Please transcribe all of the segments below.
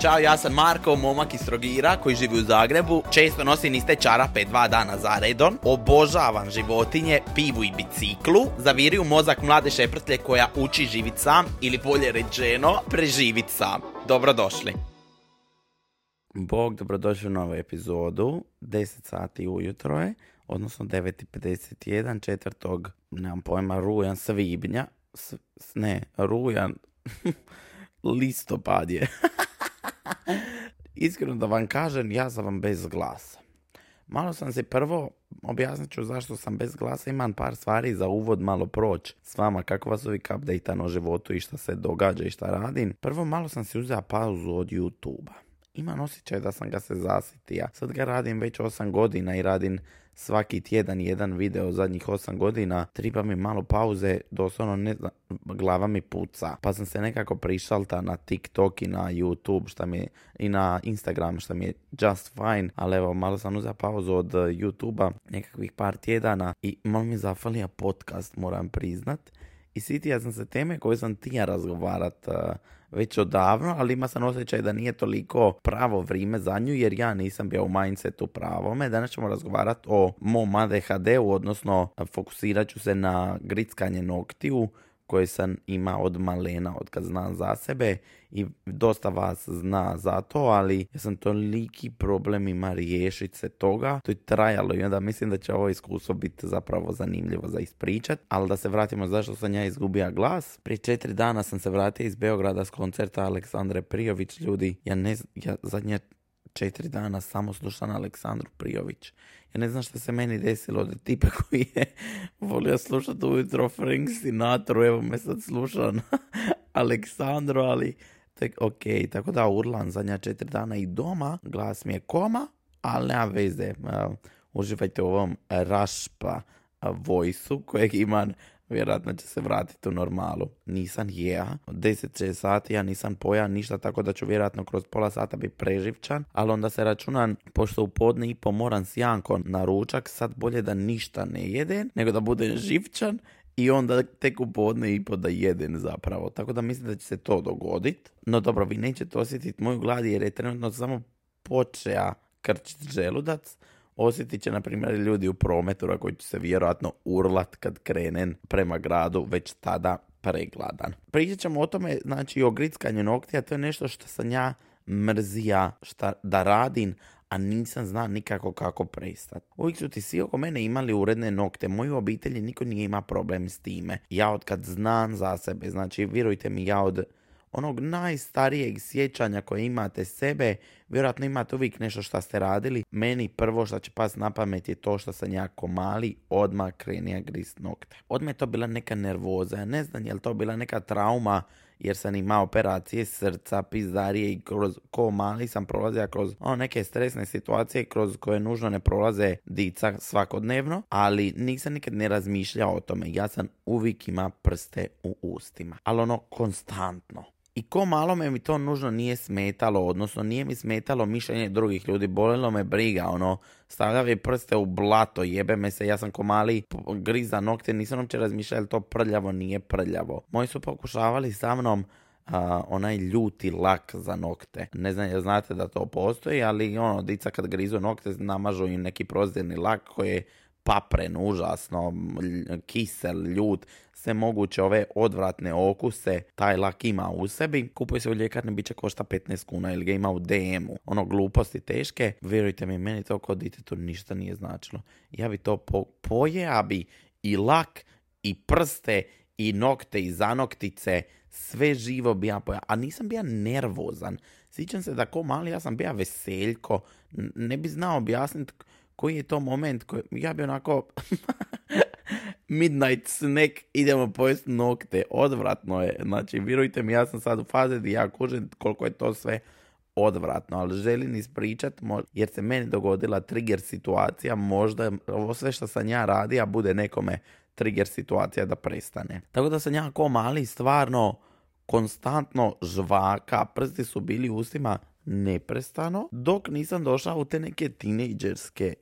Ćao, ja sam Marko, momak iz Trogira koji živi u Zagrebu. Često nosim iste čarape dva dana za redom. Obožavam životinje, pivu i biciklu. Zaviri u mozak mlade šeprtlje koja uči živit sam ili bolje rečeno preživit sam. Dobrodošli. Bog, dobrodošli u novu epizodu. 10 sati ujutro je, odnosno 9.51, četvrtog, nemam pojma, rujan svibnja. S, ne, rujan, listopad je. Iskreno da vam kažem, ja sam vam bez glasa. Malo sam se prvo, objasnit ću zašto sam bez glasa, imam par stvari za uvod malo proći s vama, kako vas uvijek update o životu i šta se događa i šta radim. Prvo malo sam si uzeo pauzu od YouTube-a. Imam osjećaj da sam ga se zasitija. Sad ga radim već 8 godina i radim svaki tjedan jedan video zadnjih 8 godina, triba mi malo pauze, doslovno ne znam, glava mi puca. Pa sam se nekako prišalta na TikTok i na YouTube šta mi i na Instagram šta mi je just fine, ali evo malo sam uzeo pauzu od YouTube-a nekakvih par tjedana i malo mi zafalija podcast, moram priznat. I sitija sam se teme koje sam tija razgovarat uh, već odavno, ali ima sam osjećaj da nije toliko pravo vrijeme za nju, jer ja nisam bio u mindsetu pravome. Danas ćemo razgovarati o mom ADHD-u, odnosno fokusirat ću se na grickanje noktiju, koje sam ima od malena, od kad znam za sebe i dosta vas zna za to, ali ja sam toliki problem ima riješiti se toga. To je trajalo i onda mislim da će ovo iskustvo biti zapravo zanimljivo za ispričat. Ali da se vratimo zašto sam ja izgubio glas. Prije četiri dana sam se vratio iz Beograda s koncerta Aleksandre Prijović. Ljudi, ja ne ja zadnje četiri dana samo slušam Aleksandru Prijović. Ja ne znam što se meni desilo od tipa koji je volio slušati ujutro Frank Sinatra, evo me sad slušam Aleksandru, ali tek ok, tako da urlan zadnja četiri dana i doma, glas mi je koma, ali nema veze, uživajte u ovom rašpa vojsu kojeg imam vjerojatno će se vratiti u normalu. Nisam ja, 10 sati ja nisam poja ništa, tako da ću vjerojatno kroz pola sata biti preživčan, ali onda se računam, pošto u podne i po moram s Jankom na ručak, sad bolje da ništa ne jedem, nego da budem živčan i onda tek u podne i po da jedem zapravo. Tako da mislim da će se to dogoditi. No dobro, vi nećete osjetiti moju glad jer je trenutno samo počeja krčiti želudac, osjetit će, na primjer, ljudi u prometu koji će se vjerojatno urlat kad krenen prema gradu, već tada pregladan. Pričat ćemo o tome, znači, o grickanju noktija, to je nešto što sam ja mrzija šta da radim, a nisam zna nikako kako prestati. Uvijek su ti svi oko mene imali uredne nokte. Moju obitelji niko nije ima problem s time. Ja od kad znam za sebe, znači vjerujte mi, ja od onog najstarijeg sjećanja koje imate sebe, vjerojatno imate uvijek nešto što ste radili. Meni prvo što će pas na pamet je to što sam jako mali, odmah krenija grist nokte. Odmah je to bila neka nervoza, ja ne znam je li to bila neka trauma jer sam imao operacije srca, pizdarije i kroz ko mali sam prolazio kroz ono, neke stresne situacije kroz koje nužno ne prolaze dica svakodnevno, ali nisam nikad ne razmišljao o tome. Ja sam uvijek ima prste u ustima, ali ono konstantno. I ko malo me mi to nužno nije smetalo, odnosno nije mi smetalo mišljenje drugih ljudi, bolilo me briga, ono, stavljali prste u blato, jebe me se, ja sam ko mali griza nokte, nisam uopće razmišljao to prljavo, nije prljavo. Moji su pokušavali sa mnom onaj ljuti lak za nokte. Ne znam, ja znate da to postoji, ali ono, dica kad grizu nokte namažu im neki prozirni lak koji je papren, užasno, kisel, ljut, sve moguće ove odvratne okuse, taj lak ima u sebi. Kupuje se u ljekarni, bit će košta 15 kuna ili ga ima u DM-u. Ono gluposti teške, vjerujte mi, meni to kod ditetu ništa nije značilo. Ja bi to po, poje, bi i lak, i prste, i nokte, i zanoktice, sve živo bi ja. A nisam bio nervozan. Sjećam se da ko mali ja sam bio veseljko, ne bi znao objasniti koji je to moment koji ja bi onako midnight snack idemo pojesti nokte odvratno je znači vjerujte mi ja sam sad u fazi gdje ja kužim koliko je to sve odvratno, ali želim ispričat jer se meni dogodila trigger situacija, možda ovo sve što sam ja radio bude nekome trigger situacija da prestane. Tako da sam ja ko mali stvarno konstantno žvaka, prsti su bili u ustima neprestano, dok nisam došao u te neke tinejdžerske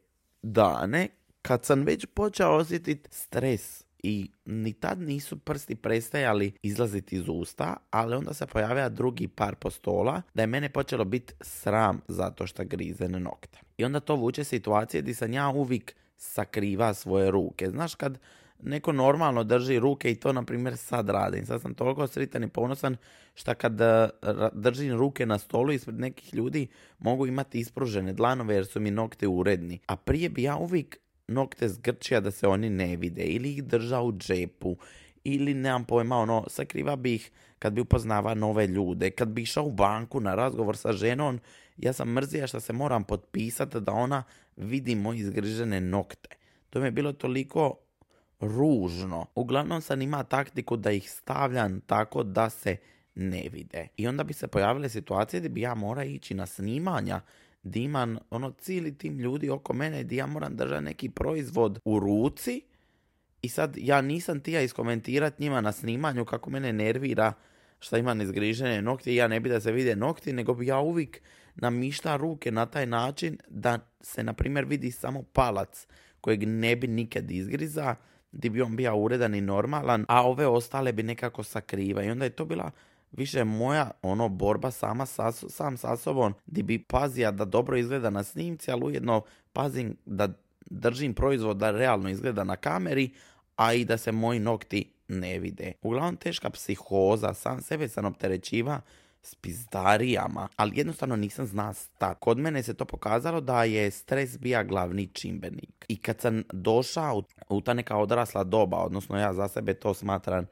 dane kad sam već počeo osjetiti stres i ni tad nisu prsti prestajali izlaziti iz usta, ali onda se pojavio drugi par postola da je mene počelo biti sram zato što grize nokte. I onda to vuče situacije gdje sam ja uvijek sakriva svoje ruke. Znaš kad neko normalno drži ruke i to na primjer sad radim. Sad sam toliko sritan i ponosan što kad eh, držim ruke na stolu ispred nekih ljudi mogu imati ispružene dlanove jer su mi nokte uredni. A prije bi ja uvijek nokte zgrčija da se oni ne vide ili ih držao u džepu ili nemam pojma, ono, sakriva bi ih kad bi upoznava nove ljude, kad bi išao u banku na razgovor sa ženom, ja sam mrzija što se moram potpisati da ona vidi moje izgrižene nokte. To mi je bilo toliko ružno. Uglavnom sam ima taktiku da ih stavljam tako da se ne vide. I onda bi se pojavile situacije gdje bi ja mora ići na snimanja di imam ono cijeli tim ljudi oko mene gdje ja moram držati neki proizvod u ruci i sad ja nisam tija iskomentirati njima na snimanju kako mene nervira šta imam izgrižene nokti ja ne bi da se vide nokti, nego bi ja uvijek namišta ruke na taj način da se, na primjer, vidi samo palac kojeg ne bi nikad izgriza, di bi on bio uredan i normalan, a ove ostale bi nekako sakriva. I onda je to bila više moja ono borba sama sa, sam sa sobom, di bi pazija da dobro izgleda na snimci, ali ujedno pazim da držim proizvod da realno izgleda na kameri, a i da se moji nokti ne vide. Uglavnom teška psihoza, sam sebe sam opterećiva s pizdarijama, ali jednostavno nisam zna stat. Kod mene se to pokazalo da je stres bija glavni čimbenik. I kad sam došao u ta neka odrasla doba, odnosno ja za sebe to smatram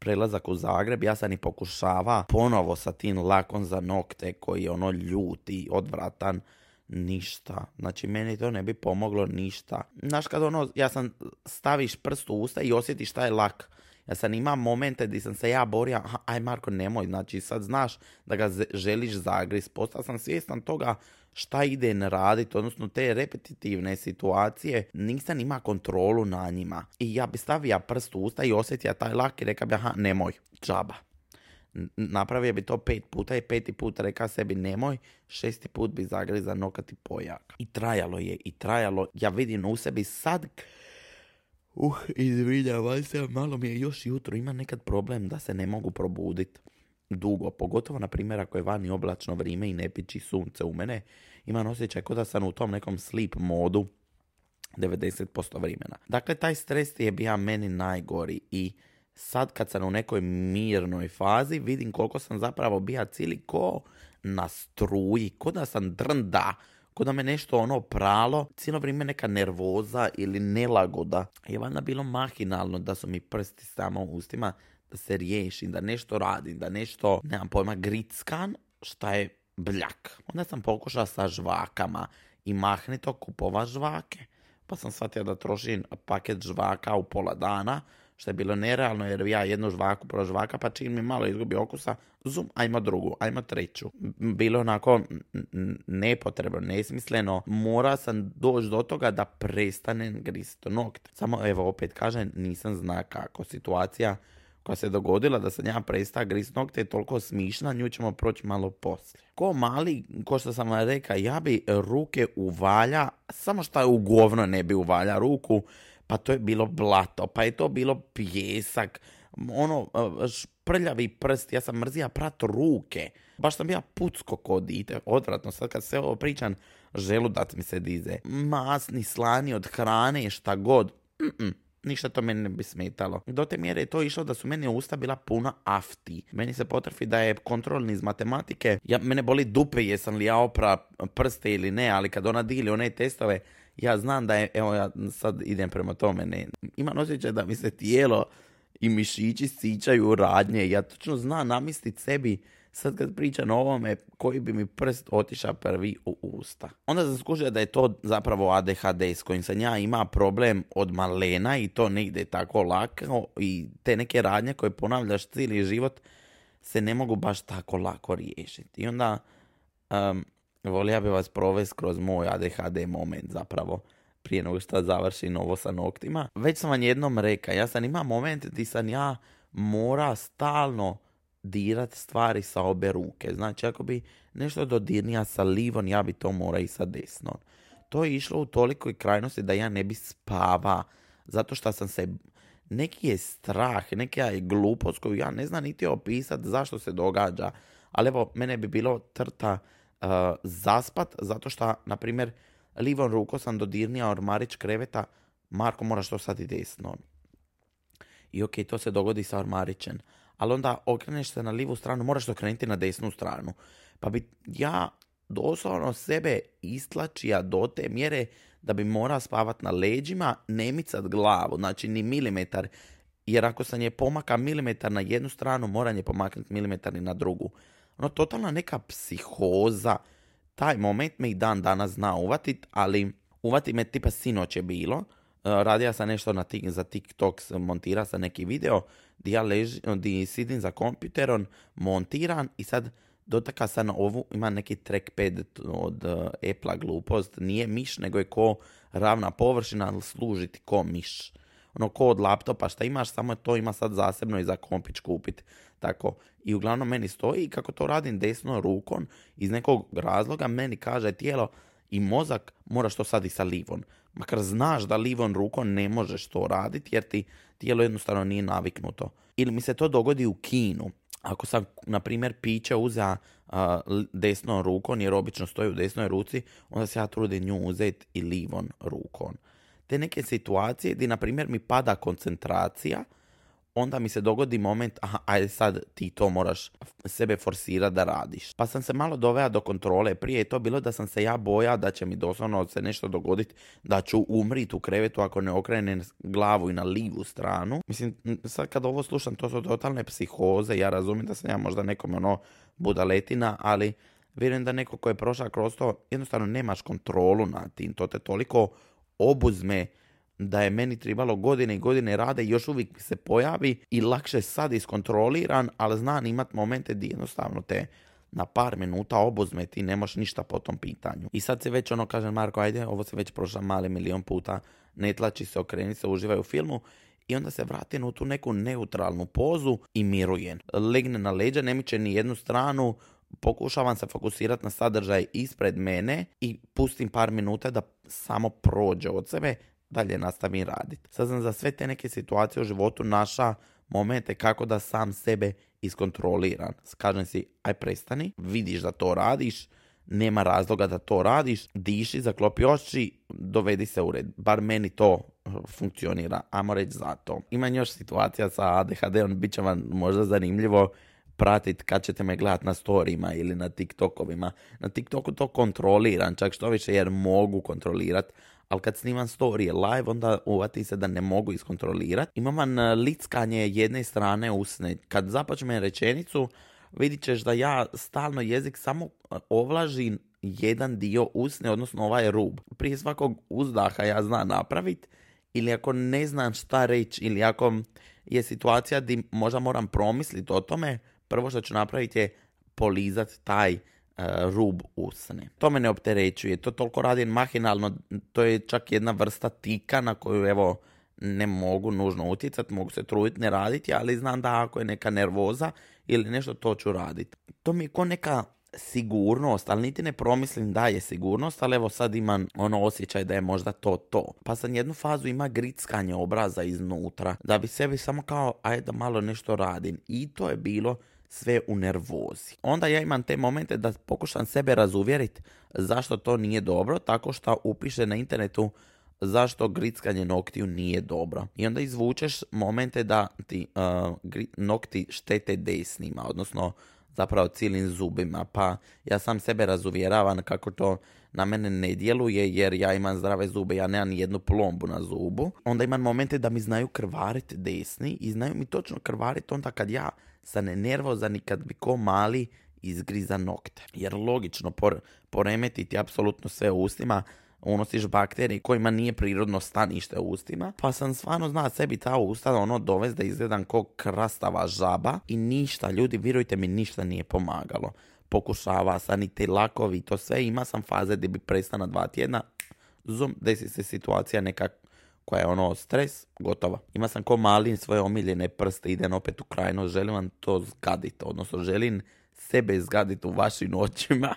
prelazak u Zagreb, ja sam i pokušava ponovo sa tim lakom za nokte koji je ono ljuti, odvratan, ništa. Znači, meni to ne bi pomoglo ništa. Znaš, kad ono, ja sam staviš prst u usta i osjetiš šta je lak. Ja sam imam momente gdje sam se ja borio, aj Marko nemoj, znači sad znaš da ga želiš zagris. Postao sam svjestan toga šta ide ne raditi, odnosno te repetitivne situacije, nisam ima kontrolu na njima. I ja bi stavio prst u usta i osjetio taj lak i rekao bi, aha, nemoj, džaba. Napravio bi to pet puta i peti put reka sebi nemoj, šesti put bi zagriza nokati pojak. I trajalo je, i trajalo. Ja vidim u sebi sad Uh, izvinjavaj se, malo mi je još jutro, ima nekad problem da se ne mogu probuditi dugo, pogotovo na primjer ako je vani oblačno vrijeme i ne pići sunce u mene, imam osjećaj kao da sam u tom nekom sleep modu 90% vremena. Dakle, taj stres je bio meni najgori i sad kad sam u nekoj mirnoj fazi vidim koliko sam zapravo bija cijeli ko na struji, ko da sam drnda ko da me nešto ono pralo, cijelo vrijeme neka nervoza ili nelagoda. Je valjda bilo mahinalno da su mi prsti samo u ustima, da se riješim, da nešto radim, da nešto, nemam pojma, grickan, šta je bljak. Onda sam pokušao sa žvakama i mahnito kupova žvake. Pa sam shvatio da trošim paket žvaka u pola dana, što je bilo nerealno jer ja jednu žvaku pro žvaka pa čim mi malo izgubi okusa, zum, ajmo drugu, ajmo treću. Bilo onako nepotrebno, nesmisleno. Mora sam doći do toga da prestanem gristo nokte. Samo evo opet kažem, nisam zna kako situacija koja se dogodila da sam ja presta grist nokte je toliko smišna, nju ćemo proći malo poslije. Ko mali, ko što sam vam rekao, ja bi ruke uvalja, samo što je u govno ne bi uvalja ruku, pa to je bilo blato, pa je to bilo pjesak, ono, prljavi prst, ja sam mrzija prat ruke. Baš sam bio pucko kod dite, odvratno, sad kad se ovo pričam, želudac mi se dize. Masni, slani od hrane, šta god. Mm ništa to meni ne bi smetalo. Do te mjere je to išlo da su meni usta bila puna afti. Meni se potrfi da je kontrolni iz matematike. Ja, mene boli dupe jesam li ja opra prste ili ne, ali kad ona dili one testove, ja znam da je, evo ja sad idem prema tome, ne. Imam osjećaj da mi se tijelo i mišići sićaju radnje. Ja točno znam namistiti sebi sad kad pričam o ovome, koji bi mi prst otišao prvi u usta. Onda sam skužio da je to zapravo ADHD s kojim sam ja ima problem od malena i to ne ide tako lako i te neke radnje koje ponavljaš cijeli život se ne mogu baš tako lako riješiti. I onda um, volio bi vas provesti kroz moj ADHD moment zapravo prije nego što završim ovo sa noktima. Već sam vam jednom rekao, ja sam imao moment gdje sam ja mora stalno dirat stvari sa obe ruke. Znači, ako bi nešto dodirnija sa livom, ja bi to mora i sa desnom. To je išlo u tolikoj krajnosti da ja ne bi spava, zato što sam se neki je strah, neka je glupost koju ja ne znam niti opisati zašto se događa. Ali evo, mene bi bilo trta uh, zaspat, zato što, na primjer, livom rukom sam dodirnija ormarić kreveta, Marko moraš to sad i desno. I ok, to se dogodi sa ormarićem. Ali onda okreneš se na livu stranu, moraš to okrenuti na desnu stranu. Pa bi ja doslovno sebe istlačija do te mjere da bi mora spavat na leđima, ne micat glavu, znači ni milimetar. Jer ako sam je pomaka milimetar na jednu stranu, moram je pomaknuti milimetar i na drugu. Ono, totalna neka psihoza. Taj moment me i dan danas zna uvatit, ali uvati me tipa sinoć bilo. Uh, radio sam nešto na tik, za TikTok, montira sam neki video di ja leži, di sidim za kompjuterom, montiran i sad dotaka sam na ovu, ima neki trackpad od uh, Apple glupost, nije miš, nego je ko ravna površina, ali služi ti ko miš. Ono ko od laptopa, šta imaš, samo to ima sad zasebno i za kompić kupit. Tako, i uglavnom meni stoji kako to radim desnom rukom, iz nekog razloga meni kaže tijelo i mozak moraš to sad i sa livom. Makar znaš da livom rukom ne možeš to raditi jer ti tijelo jednostavno nije naviknuto. Ili mi se to dogodi u kinu ako sam, na primjer, piće uza desnom rukom, jer obično stoji u desnoj ruci, onda se ja trudim nju uzeti i livom rukom. Te neke situacije gdje, na primjer, mi pada koncentracija, onda mi se dogodi moment, aha, ajde sad ti to moraš sebe forsirati da radiš. Pa sam se malo doveo do kontrole. Prije je to bilo da sam se ja boja da će mi doslovno se nešto dogoditi, da ću umriti u krevetu ako ne okrenem glavu i na livu stranu. Mislim, sad kad ovo slušam, to su totalne psihoze. Ja razumijem da sam ja možda nekom ono budaletina, ali vjerujem da neko ko je prošao kroz to, jednostavno nemaš kontrolu nad tim. To te toliko obuzme da je meni trebalo godine i godine rade i još uvijek se pojavi i lakše sad iskontroliran, ali znam imat momente gdje jednostavno te na par minuta obuzme ti ne možeš ništa po tom pitanju. I sad se već ono kaže Marko, ajde, ovo se već prošla mali milion puta, ne tlači se, okreni se, uživaj u filmu i onda se vratim u tu neku neutralnu pozu i mirujem. Legne na leđa, ne miče ni jednu stranu, pokušavam se fokusirati na sadržaj ispred mene i pustim par minuta da samo prođe od sebe, dalje nastavim raditi. Sad sam za sve te neke situacije u životu naša momente kako da sam sebe iskontroliram. Kažem si, aj prestani, vidiš da to radiš, nema razloga da to radiš, diši, zaklopi oči, dovedi se u red. Bar meni to funkcionira, ajmo reći zato. Imam još situacija sa ADHD-om, bit će vam možda zanimljivo pratiti kad ćete me gledati na storijima ili na TikTokovima. Na TikToku to kontroliram, čak što više jer mogu kontrolirati, ali kad snimam storije live, onda uvati se da ne mogu iskontrolirati. Imam e, lickanje jedne strane usne. Kad započnem rečenicu, vidit ćeš da ja stalno jezik samo e, ovlažim jedan dio usne, odnosno ovaj rub. Prije svakog uzdaha ja znam napraviti, ili ako ne znam šta reći, ili ako je situacija gdje možda moram promisliti o tome, prvo što ću napraviti je polizati taj rub usne. To me ne opterećuje, to toliko radim mahinalno, to je čak jedna vrsta tika na koju evo ne mogu nužno utjecati, mogu se truditi ne raditi, ali znam da ako je neka nervoza ili nešto to ću raditi. To mi je ko neka sigurnost, ali niti ne promislim da je sigurnost, ali evo sad imam ono osjećaj da je možda to to. Pa sam jednu fazu ima grickanje obraza iznutra, da bi sebi samo kao ajde da malo nešto radim. I to je bilo sve u nervozi. Onda ja imam te momente da pokušam sebe razuvjeriti zašto to nije dobro, tako što upiše na internetu zašto grickanje noktiju nije dobro. I onda izvučeš momente da ti uh, nokti štete desnima, odnosno zapravo cijelim zubima. Pa ja sam sebe razuvjeravam kako to na mene ne djeluje jer ja imam zdrave zube, ja nemam jednu plombu na zubu. Onda imam momente da mi znaju krvariti desni i znaju mi točno krvariti onda kad ja sam nervozan i kad bi ko mali izgriza nokte. Jer logično por, poremetiti apsolutno sve u ustima, unosiš bakterije kojima nije prirodno stanište u ustima. Pa sam stvarno zna sebi ta usta ono dovesti da izgledam ko krastava žaba i ništa, ljudi, vjerujte mi, ništa nije pomagalo. Pokušava sam i te lakovi, to sve, ima sam faze gdje bi prestana dva tjedna, zoom, desi se situacija neka koja je ono stres, gotova. Ima sam ko mali svoje omiljene prste, idem opet u krajnost, želim vam to zgaditi, odnosno želim sebe zgaditi u vašim očima,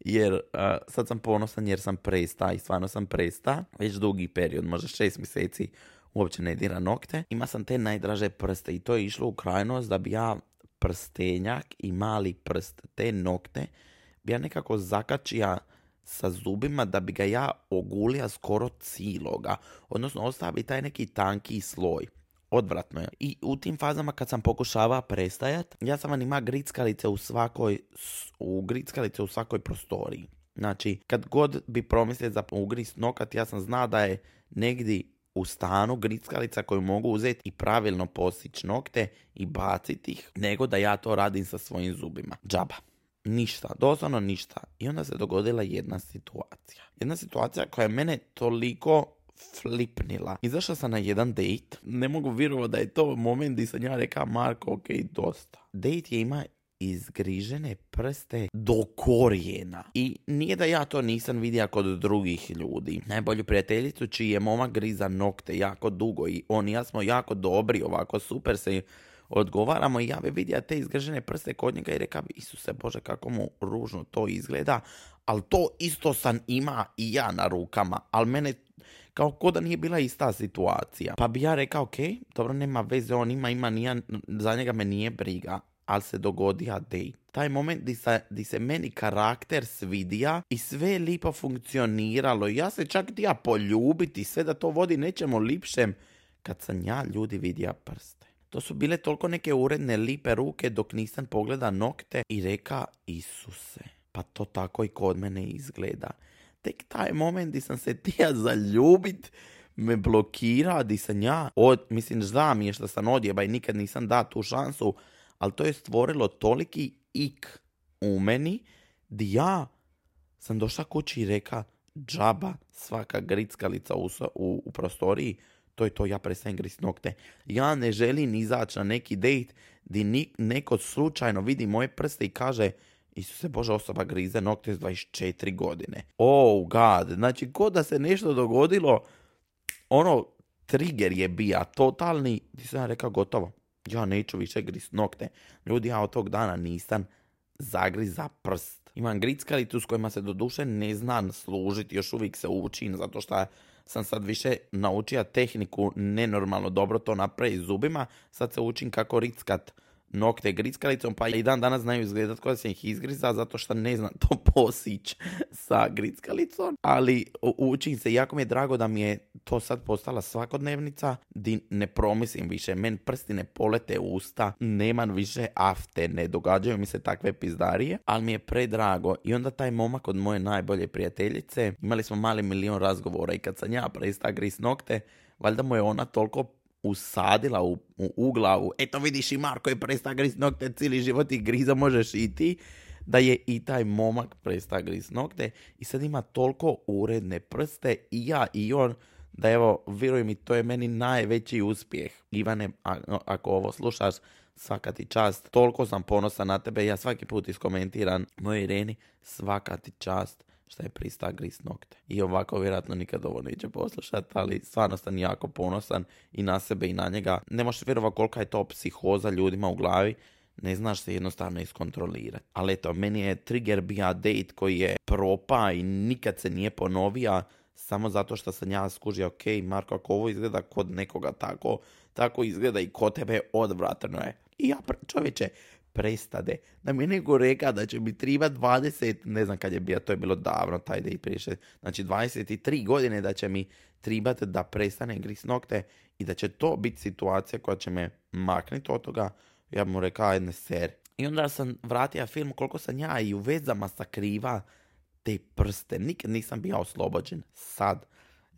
jer sad sam ponosan jer sam presta i stvarno sam presta, već dugi period, možda šest mjeseci uopće ne dira nokte. Ima sam te najdraže prste i to je išlo u krajnost da bi ja prstenjak i mali prst, te nokte, bi ja nekako zakačija sa zubima da bi ga ja ogulija skoro ciloga. Odnosno ostavi taj neki tanki sloj. Odvratno je. I u tim fazama kad sam pokušava prestajat, ja sam vam ima grickalice u svakoj, u grickalice u svakoj prostoriji. Znači, kad god bi promislio za ugris nokat, ja sam zna da je negdje u stanu grickalica koju mogu uzeti i pravilno postići nokte i baciti ih, nego da ja to radim sa svojim zubima. Džaba. Ništa, doslovno ništa. I onda se dogodila jedna situacija. Jedna situacija koja je mene toliko flipnila. Izašla sam na jedan date. Ne mogu vjerovati da je to moment gdje sam ja rekao Marko, ok, dosta. Date je ima izgrižene prste do korijena. I nije da ja to nisam vidio kod drugih ljudi. Najbolju prijateljicu čiji je momak griza nokte jako dugo i on i ja smo jako dobri, ovako super se odgovaramo i ja bi vidio te izgrižene prste kod njega i rekao Isuse Bože kako mu ružno to izgleda, ali to isto sam ima i ja na rukama, ali mene kao ko da nije bila ista situacija. Pa bi ja rekao, ok, dobro, nema veze, on ima, ima, nije, za njega me nije briga ali se dogodija dej. Taj moment di se, se meni karakter svidija i sve je lipo funkcioniralo. Ja se čak dija poljubiti, sve da to vodi nečemu lipšem. Kad sam ja ljudi vidija prste. To su bile toliko neke uredne lipe ruke dok nisam pogleda nokte i reka Isuse, pa to tako i kod mene izgleda. Tek taj moment di sam se tija zaljubit me blokira, di sam ja, od, mislim, mi je što sam odjeba i nikad nisam da tu šansu, ali to je stvorilo toliki ik u meni di ja sam došla kući i reka džaba svaka grickalica u, u, u prostoriji, to je to, ja prestajem gris nokte. Ja ne želim izaći na neki dejt di neko slučajno vidi moje prste i kaže Isuse Bože, osoba grize nokte s 24 godine. Oh god, znači ko da se nešto dogodilo, ono, trigger je bija totalni, ti sam rekao gotovo ja neću više gris nokte. Ljudi, ja od tog dana nisam zagriza prst. Imam grickalicu s kojima se do duše ne znam služiti, još uvijek se učim, zato što sam sad više naučio tehniku nenormalno dobro to napraviti zubima, sad se učim kako rickat nokte grickalicom, pa i dan danas znaju izgledat koja se ih izgriza zato što ne znam to posić sa grickalicom, ali učim se, jako mi je drago da mi je to sad postala svakodnevnica, di ne promislim više, men prsti ne polete usta, nemam više afte, ne događaju mi se takve pizdarije, ali mi je predrago. I onda taj momak od moje najbolje prijateljice, imali smo mali milion razgovora i kad sam ja presta gris nokte, valjda mu je ona toliko usadila u, u, glavu, eto vidiš i Marko je presta gris nokte, cijeli život i griza možeš i ti, da je i taj momak presta gris nokte. I sad ima toliko uredne prste i ja i on, da evo, vjeruj mi, to je meni najveći uspjeh. Ivane, ako ovo slušaš, svaka ti čast, toliko sam ponosan na tebe, ja svaki put iskomentiram moj Ireni, svaka ti čast šta je prista gris nokte. I ovako vjerojatno nikad ovo neće poslušati, ali stvarno sam jako ponosan i na sebe i na njega. Ne možeš vjerovati kolika je to psihoza ljudima u glavi, ne znaš se jednostavno iskontrolirati. Ali eto, meni je trigger bija date koji je propa i nikad se nije ponovija samo zato što sam ja skužio, ok, Marko, ako ovo izgleda kod nekoga tako, tako izgleda i kod tebe odvratno je. I ja, čovječe, prestade. Da mi je nego reka da će mi triba 20, ne znam kad je bio, to je bilo davno, taj da i priješe, znači 23 godine da će mi tribati da prestane gris nokte i da će to biti situacija koja će me maknuti od toga, ja mu rekao, jedne ser. I onda sam vratio film koliko sam ja i u vezama sakriva te prste. Nikad nisam bio oslobođen. Sad.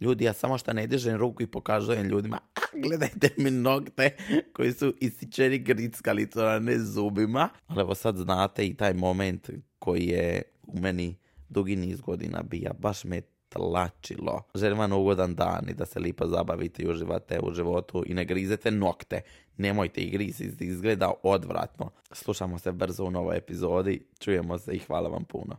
Ljudi, ja samo što ne držem ruku i pokažujem ljudima, a gledajte mi nokte koji su isičeni grickalicom, a ne zubima. Ali evo sad znate i taj moment koji je u meni dugi niz godina bija. Baš me tlačilo. Želim vam ugodan dan i da se lipo zabavite i uživate u životu i ne grizete nokte. Nemojte ih griziti, izgleda odvratno. Slušamo se brzo u novoj epizodi. Čujemo se i hvala vam puno.